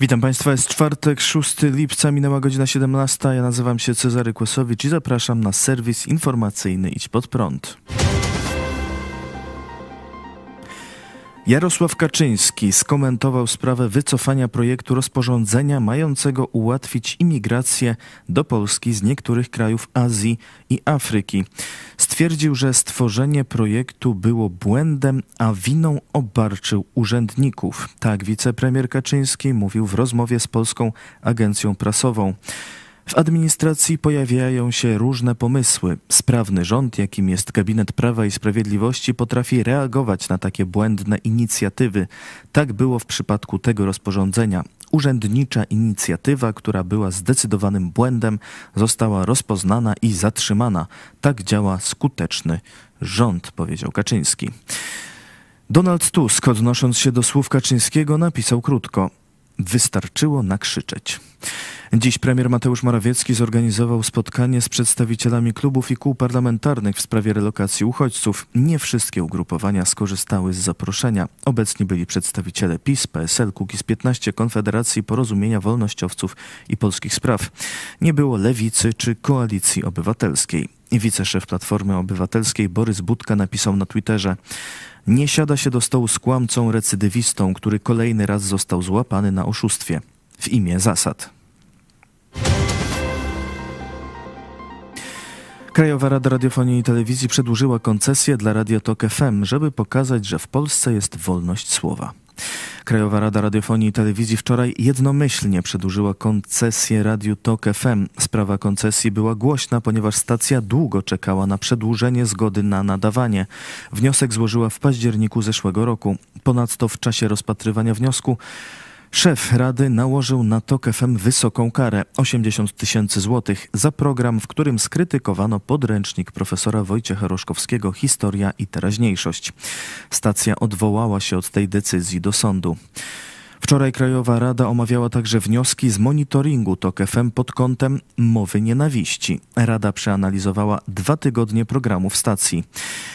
Witam Państwa, jest czwartek, 6 lipca, minęła godzina 17. Ja nazywam się Cezary Kłosowicz i zapraszam na serwis informacyjny Idź Pod Prąd. Jarosław Kaczyński skomentował sprawę wycofania projektu rozporządzenia mającego ułatwić imigrację do Polski z niektórych krajów Azji i Afryki. Stwierdził, że stworzenie projektu było błędem, a winą obarczył urzędników. Tak wicepremier Kaczyński mówił w rozmowie z Polską Agencją Prasową. W administracji pojawiają się różne pomysły. Sprawny rząd, jakim jest Gabinet Prawa i Sprawiedliwości, potrafi reagować na takie błędne inicjatywy. Tak było w przypadku tego rozporządzenia. Urzędnicza inicjatywa, która była zdecydowanym błędem, została rozpoznana i zatrzymana. Tak działa skuteczny rząd, powiedział Kaczyński. Donald Tusk, odnosząc się do słów Kaczyńskiego, napisał krótko: Wystarczyło nakrzyczeć. Dziś premier Mateusz Morawiecki zorganizował spotkanie z przedstawicielami klubów i kół parlamentarnych w sprawie relokacji uchodźców. Nie wszystkie ugrupowania skorzystały z zaproszenia. Obecni byli przedstawiciele PiS, PSL, Kukiz15, Konfederacji, Porozumienia Wolnościowców i Polskich Spraw. Nie było Lewicy czy Koalicji Obywatelskiej. Wiceszef Platformy Obywatelskiej Borys Budka napisał na Twitterze Nie siada się do stołu z kłamcą recydywistą, który kolejny raz został złapany na oszustwie w imię zasad. Krajowa Rada Radiofonii i Telewizji przedłużyła koncesję dla Radio Tok FM, żeby pokazać, że w Polsce jest wolność słowa. Krajowa Rada Radiofonii i Telewizji wczoraj jednomyślnie przedłużyła koncesję Radiu Tok FM. Sprawa koncesji była głośna, ponieważ stacja długo czekała na przedłużenie zgody na nadawanie. Wniosek złożyła w październiku zeszłego roku. Ponadto w czasie rozpatrywania wniosku Szef Rady nałożył na TOK FM wysoką karę 80 tysięcy złotych za program, w którym skrytykowano podręcznik profesora Wojciecha Roszkowskiego Historia i teraźniejszość. Stacja odwołała się od tej decyzji do sądu. Wczoraj Krajowa Rada omawiała także wnioski z monitoringu TOK FM pod kątem mowy nienawiści. Rada przeanalizowała dwa tygodnie programu w stacji.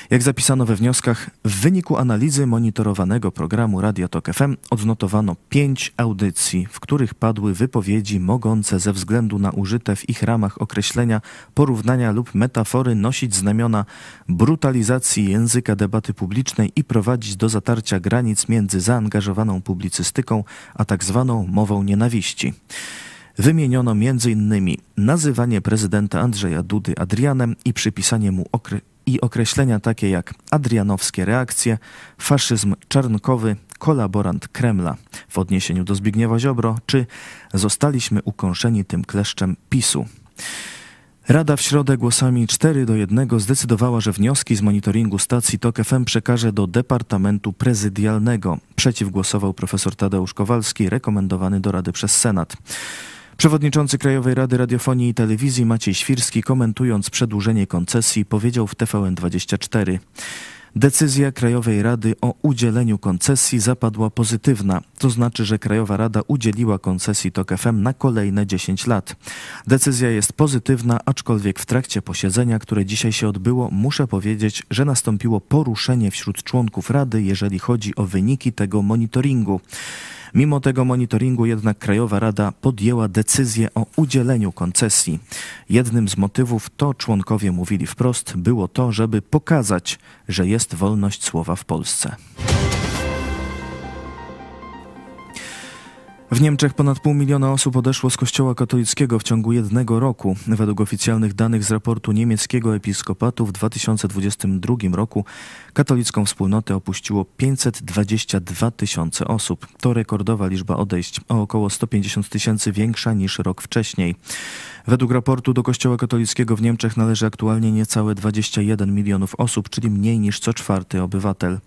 Jak zapisano we wnioskach, w wyniku analizy monitorowanego programu Radio Tok FM odnotowano pięć audycji, w których padły wypowiedzi mogące ze względu na użyte w ich ramach określenia, porównania lub metafory nosić znamiona brutalizacji języka debaty publicznej i prowadzić do zatarcia granic między zaangażowaną publicystyką a tak zwaną mową nienawiści. Wymieniono m.in. nazywanie prezydenta Andrzeja Dudy Adrianem i przypisanie mu i określenia takie jak adrianowskie reakcje, faszyzm czarnkowy, kolaborant Kremla w odniesieniu do Zbigniewa Ziobro, czy zostaliśmy ukąszeni tym kleszczem PiSu. Rada w środę głosami 4 do 1 zdecydowała, że wnioski z monitoringu stacji TOK FM przekaże do Departamentu Prezydialnego. Przeciw głosował profesor Tadeusz Kowalski, rekomendowany do Rady przez Senat. Przewodniczący Krajowej Rady Radiofonii i Telewizji Maciej Świrski, komentując przedłużenie koncesji, powiedział w TVN24. Decyzja Krajowej Rady o udzieleniu koncesji zapadła pozytywna. To znaczy, że Krajowa Rada udzieliła koncesji TOK FM na kolejne 10 lat. Decyzja jest pozytywna, aczkolwiek w trakcie posiedzenia, które dzisiaj się odbyło, muszę powiedzieć, że nastąpiło poruszenie wśród członków Rady, jeżeli chodzi o wyniki tego monitoringu. Mimo tego monitoringu jednak Krajowa Rada podjęła decyzję o udzieleniu koncesji. Jednym z motywów, to członkowie mówili wprost, było to, żeby pokazać, że jest wolność słowa w Polsce. W Niemczech ponad pół miliona osób odeszło z kościoła katolickiego w ciągu jednego roku. Według oficjalnych danych z raportu niemieckiego episkopatu w 2022 roku katolicką wspólnotę opuściło 522 tysiące osób. To rekordowa liczba odejść, o około 150 tysięcy większa niż rok wcześniej. Według raportu do Kościoła katolickiego w Niemczech należy aktualnie niecałe 21 milionów osób, czyli mniej niż co czwarty obywatel.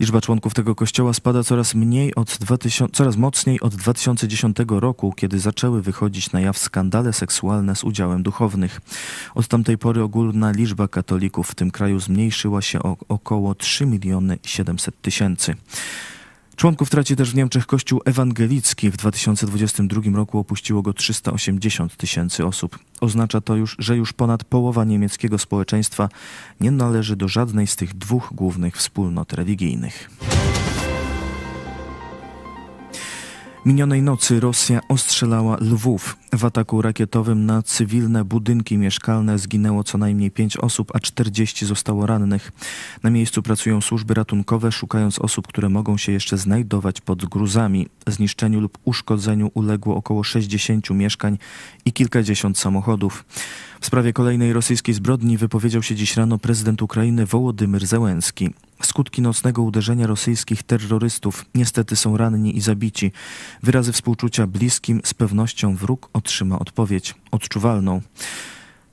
Liczba członków tego kościoła spada coraz mniej od 2000, coraz mocniej od 2010 roku, kiedy zaczęły wychodzić na jaw skandale seksualne z udziałem duchownych. Od tamtej pory ogólna liczba katolików w tym kraju zmniejszyła się o około 3 miliony 700 tysięcy. Członków traci też w Niemczech Kościół ewangelicki. W 2022 roku opuściło go 380 tysięcy osób. Oznacza to już, że już ponad połowa niemieckiego społeczeństwa nie należy do żadnej z tych dwóch głównych wspólnot religijnych. Minionej nocy Rosja ostrzelała Lwów. W ataku rakietowym na cywilne budynki mieszkalne zginęło co najmniej 5 osób, a 40 zostało rannych. Na miejscu pracują służby ratunkowe, szukając osób, które mogą się jeszcze znajdować pod gruzami. Zniszczeniu lub uszkodzeniu uległo około 60 mieszkań i kilkadziesiąt samochodów. W sprawie kolejnej rosyjskiej zbrodni wypowiedział się dziś rano prezydent Ukrainy Wołodymyr Zełenski. Skutki nocnego uderzenia rosyjskich terrorystów niestety są ranni i zabici. Wyrazy współczucia bliskim z pewnością wróg otrzyma odpowiedź odczuwalną.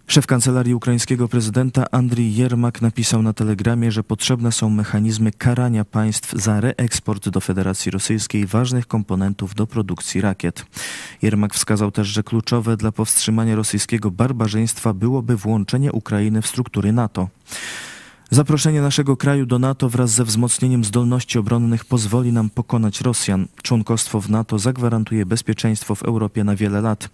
Szef kancelarii ukraińskiego prezydenta Andrii Jermak napisał na telegramie, że potrzebne są mechanizmy karania państw za reeksport do Federacji Rosyjskiej ważnych komponentów do produkcji rakiet. Jermak wskazał też, że kluczowe dla powstrzymania rosyjskiego barbarzyństwa byłoby włączenie Ukrainy w struktury NATO. Zaproszenie naszego kraju do NATO wraz ze wzmocnieniem zdolności obronnych pozwoli nam pokonać Rosjan. Członkostwo w NATO zagwarantuje bezpieczeństwo w Europie na wiele lat.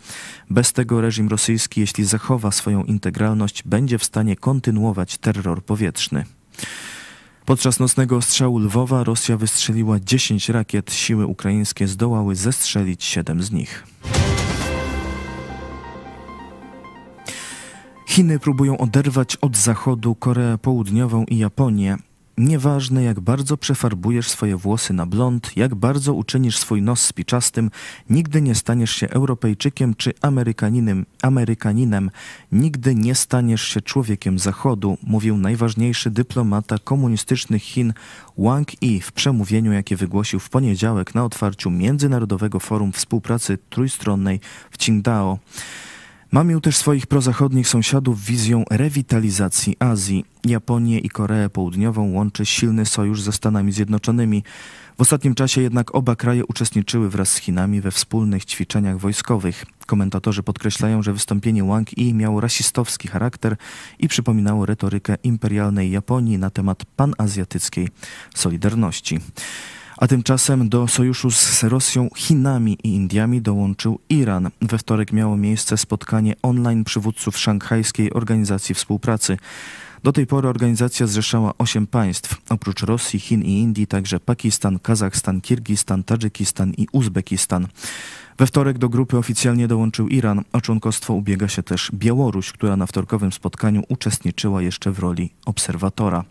Bez tego reżim rosyjski, jeśli zachowa swoją integralność, będzie w stanie kontynuować terror powietrzny. Podczas nocnego ostrzału Lwowa Rosja wystrzeliła 10 rakiet. Siły ukraińskie zdołały zestrzelić 7 z nich. Chiny próbują oderwać od Zachodu Koreę Południową i Japonię. Nieważne jak bardzo przefarbujesz swoje włosy na blond, jak bardzo uczynisz swój nos spiczastym, nigdy nie staniesz się Europejczykiem czy Amerykaninem, Amerykaninem, nigdy nie staniesz się człowiekiem Zachodu, mówił najważniejszy dyplomata komunistycznych Chin Wang Yi w przemówieniu, jakie wygłosił w poniedziałek na otwarciu Międzynarodowego Forum Współpracy Trójstronnej w Qingdao. Mamił też swoich prozachodnich sąsiadów wizją rewitalizacji Azji. Japonię i Koreę Południową łączy silny sojusz ze Stanami Zjednoczonymi. W ostatnim czasie jednak oba kraje uczestniczyły wraz z Chinami we wspólnych ćwiczeniach wojskowych. Komentatorzy podkreślają, że wystąpienie Wang Yi miało rasistowski charakter i przypominało retorykę imperialnej Japonii na temat panazjatyckiej solidarności. A tymczasem do sojuszu z Rosją, Chinami i Indiami dołączył Iran. We wtorek miało miejsce spotkanie online przywódców szanghajskiej organizacji współpracy. Do tej pory organizacja zrzeszała osiem państw. Oprócz Rosji, Chin i Indii także Pakistan, Kazachstan, Kirgistan, Tadżykistan i Uzbekistan. We wtorek do grupy oficjalnie dołączył Iran. O członkostwo ubiega się też Białoruś, która na wtorkowym spotkaniu uczestniczyła jeszcze w roli obserwatora.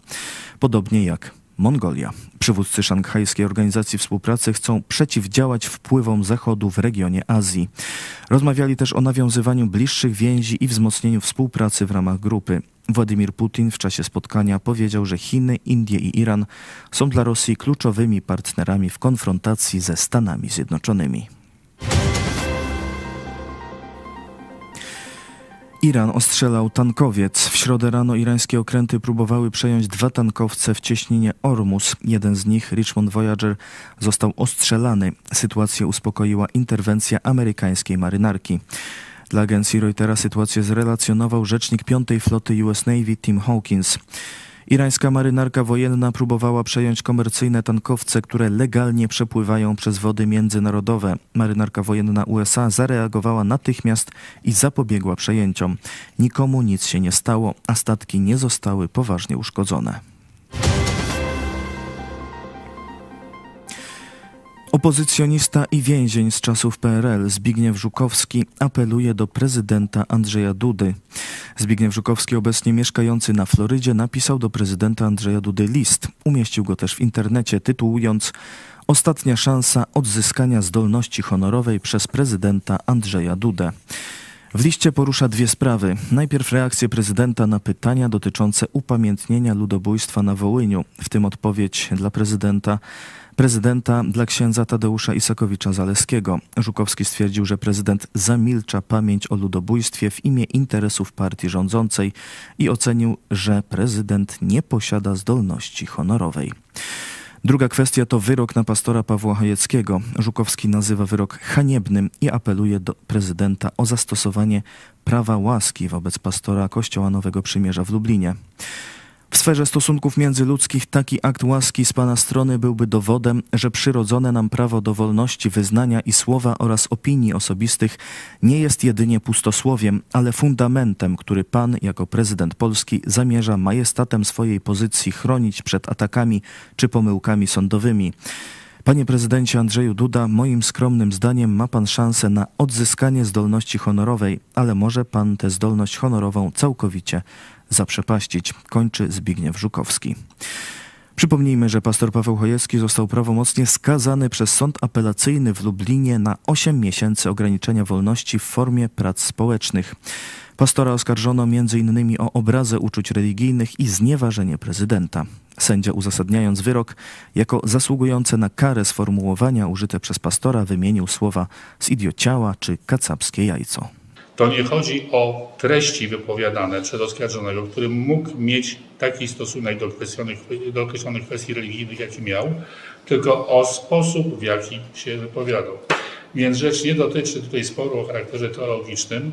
Podobnie jak Mongolia. Przywódcy szanghajskiej organizacji współpracy chcą przeciwdziałać wpływom Zachodu w regionie Azji. Rozmawiali też o nawiązywaniu bliższych więzi i wzmocnieniu współpracy w ramach grupy. Władimir Putin w czasie spotkania powiedział, że Chiny, Indie i Iran są dla Rosji kluczowymi partnerami w konfrontacji ze Stanami Zjednoczonymi. Iran ostrzelał tankowiec. W środę rano irańskie okręty próbowały przejąć dwa tankowce w cieśninie Ormus. Jeden z nich, Richmond Voyager, został ostrzelany. Sytuację uspokoiła interwencja amerykańskiej marynarki. Dla agencji Reutera sytuację zrelacjonował rzecznik piątej floty US Navy Tim Hawkins. Irańska marynarka wojenna próbowała przejąć komercyjne tankowce, które legalnie przepływają przez wody międzynarodowe. Marynarka wojenna USA zareagowała natychmiast i zapobiegła przejęciom. Nikomu nic się nie stało, a statki nie zostały poważnie uszkodzone. Opozycjonista i więzień z czasów PRL Zbigniew Żukowski apeluje do prezydenta Andrzeja Dudy. Zbigniew Żukowski, obecnie mieszkający na Florydzie, napisał do prezydenta Andrzeja Dudy list. Umieścił go też w internecie, tytułując Ostatnia szansa odzyskania zdolności honorowej przez prezydenta Andrzeja Dudę. W liście porusza dwie sprawy. Najpierw reakcję prezydenta na pytania dotyczące upamiętnienia ludobójstwa na Wołyniu, w tym odpowiedź dla prezydenta prezydenta dla księdza Tadeusza Isakowicza-Zaleskiego. Żukowski stwierdził, że prezydent zamilcza pamięć o ludobójstwie w imię interesów partii rządzącej i ocenił, że prezydent nie posiada zdolności honorowej. Druga kwestia to wyrok na pastora Pawła Chojeckiego. Żukowski nazywa wyrok haniebnym i apeluje do prezydenta o zastosowanie prawa łaski wobec pastora Kościoła Nowego Przymierza w Lublinie. W sferze stosunków międzyludzkich taki akt łaski z Pana strony byłby dowodem, że przyrodzone nam prawo do wolności wyznania i słowa oraz opinii osobistych nie jest jedynie pustosłowiem, ale fundamentem, który Pan jako prezydent Polski zamierza majestatem swojej pozycji chronić przed atakami czy pomyłkami sądowymi. Panie prezydencie Andrzeju Duda, moim skromnym zdaniem ma pan szansę na odzyskanie zdolności honorowej, ale może pan tę zdolność honorową całkowicie zaprzepaścić, kończy Zbigniew Żukowski. Przypomnijmy, że pastor Paweł Chojecki został prawomocnie skazany przez sąd apelacyjny w Lublinie na 8 miesięcy ograniczenia wolności w formie prac społecznych. Pastora oskarżono m.in. o obrazę uczuć religijnych i znieważenie prezydenta. Sędzia uzasadniając wyrok jako zasługujące na karę sformułowania użyte przez pastora wymienił słowa z idiociała czy kacapskie jajco. To nie chodzi o treści wypowiadane przez oskarżonego, który mógł mieć taki stosunek do określonych, do określonych kwestii religijnych, jaki miał, tylko o sposób, w jaki się wypowiadał. Więc rzecz nie dotyczy tutaj sporu o charakterze teologicznym,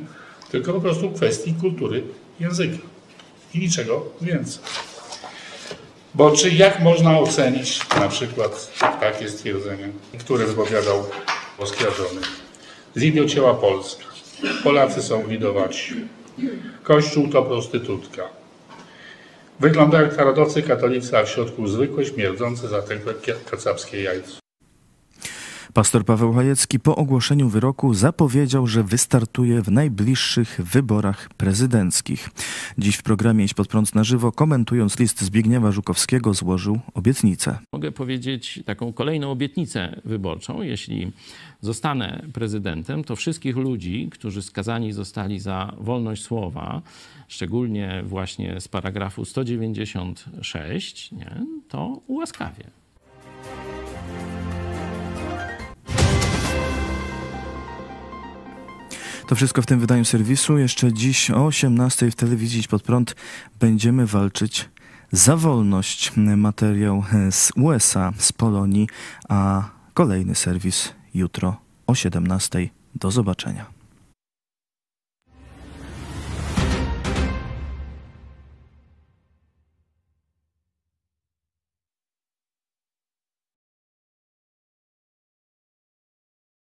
tylko po prostu kwestii kultury języka i niczego więcej. Bo czy jak można ocenić na przykład takie stwierdzenie, które wypowiadał oskarżony? Z ciała Polska. Polacy są widowaci. Kościół to prostytutka. Wygląda jak narodowcy katolicy, a w środku zwykłe, śmierdzące zatekłe kacapskie jajce. Pastor Paweł Chojecki po ogłoszeniu wyroku zapowiedział, że wystartuje w najbliższych wyborach prezydenckich. Dziś w programie Iść pod prąd na żywo, komentując list Zbigniewa Żukowskiego, złożył obietnicę. Mogę powiedzieć taką kolejną obietnicę wyborczą. Jeśli zostanę prezydentem, to wszystkich ludzi, którzy skazani zostali za wolność słowa, szczególnie właśnie z paragrafu 196, nie, to ułaskawię. To wszystko w tym wydaniu serwisu. Jeszcze dziś o 18 w telewizji pod prąd będziemy walczyć za wolność. Materiał z USA, z Polonii, a kolejny serwis jutro o 17. Do zobaczenia.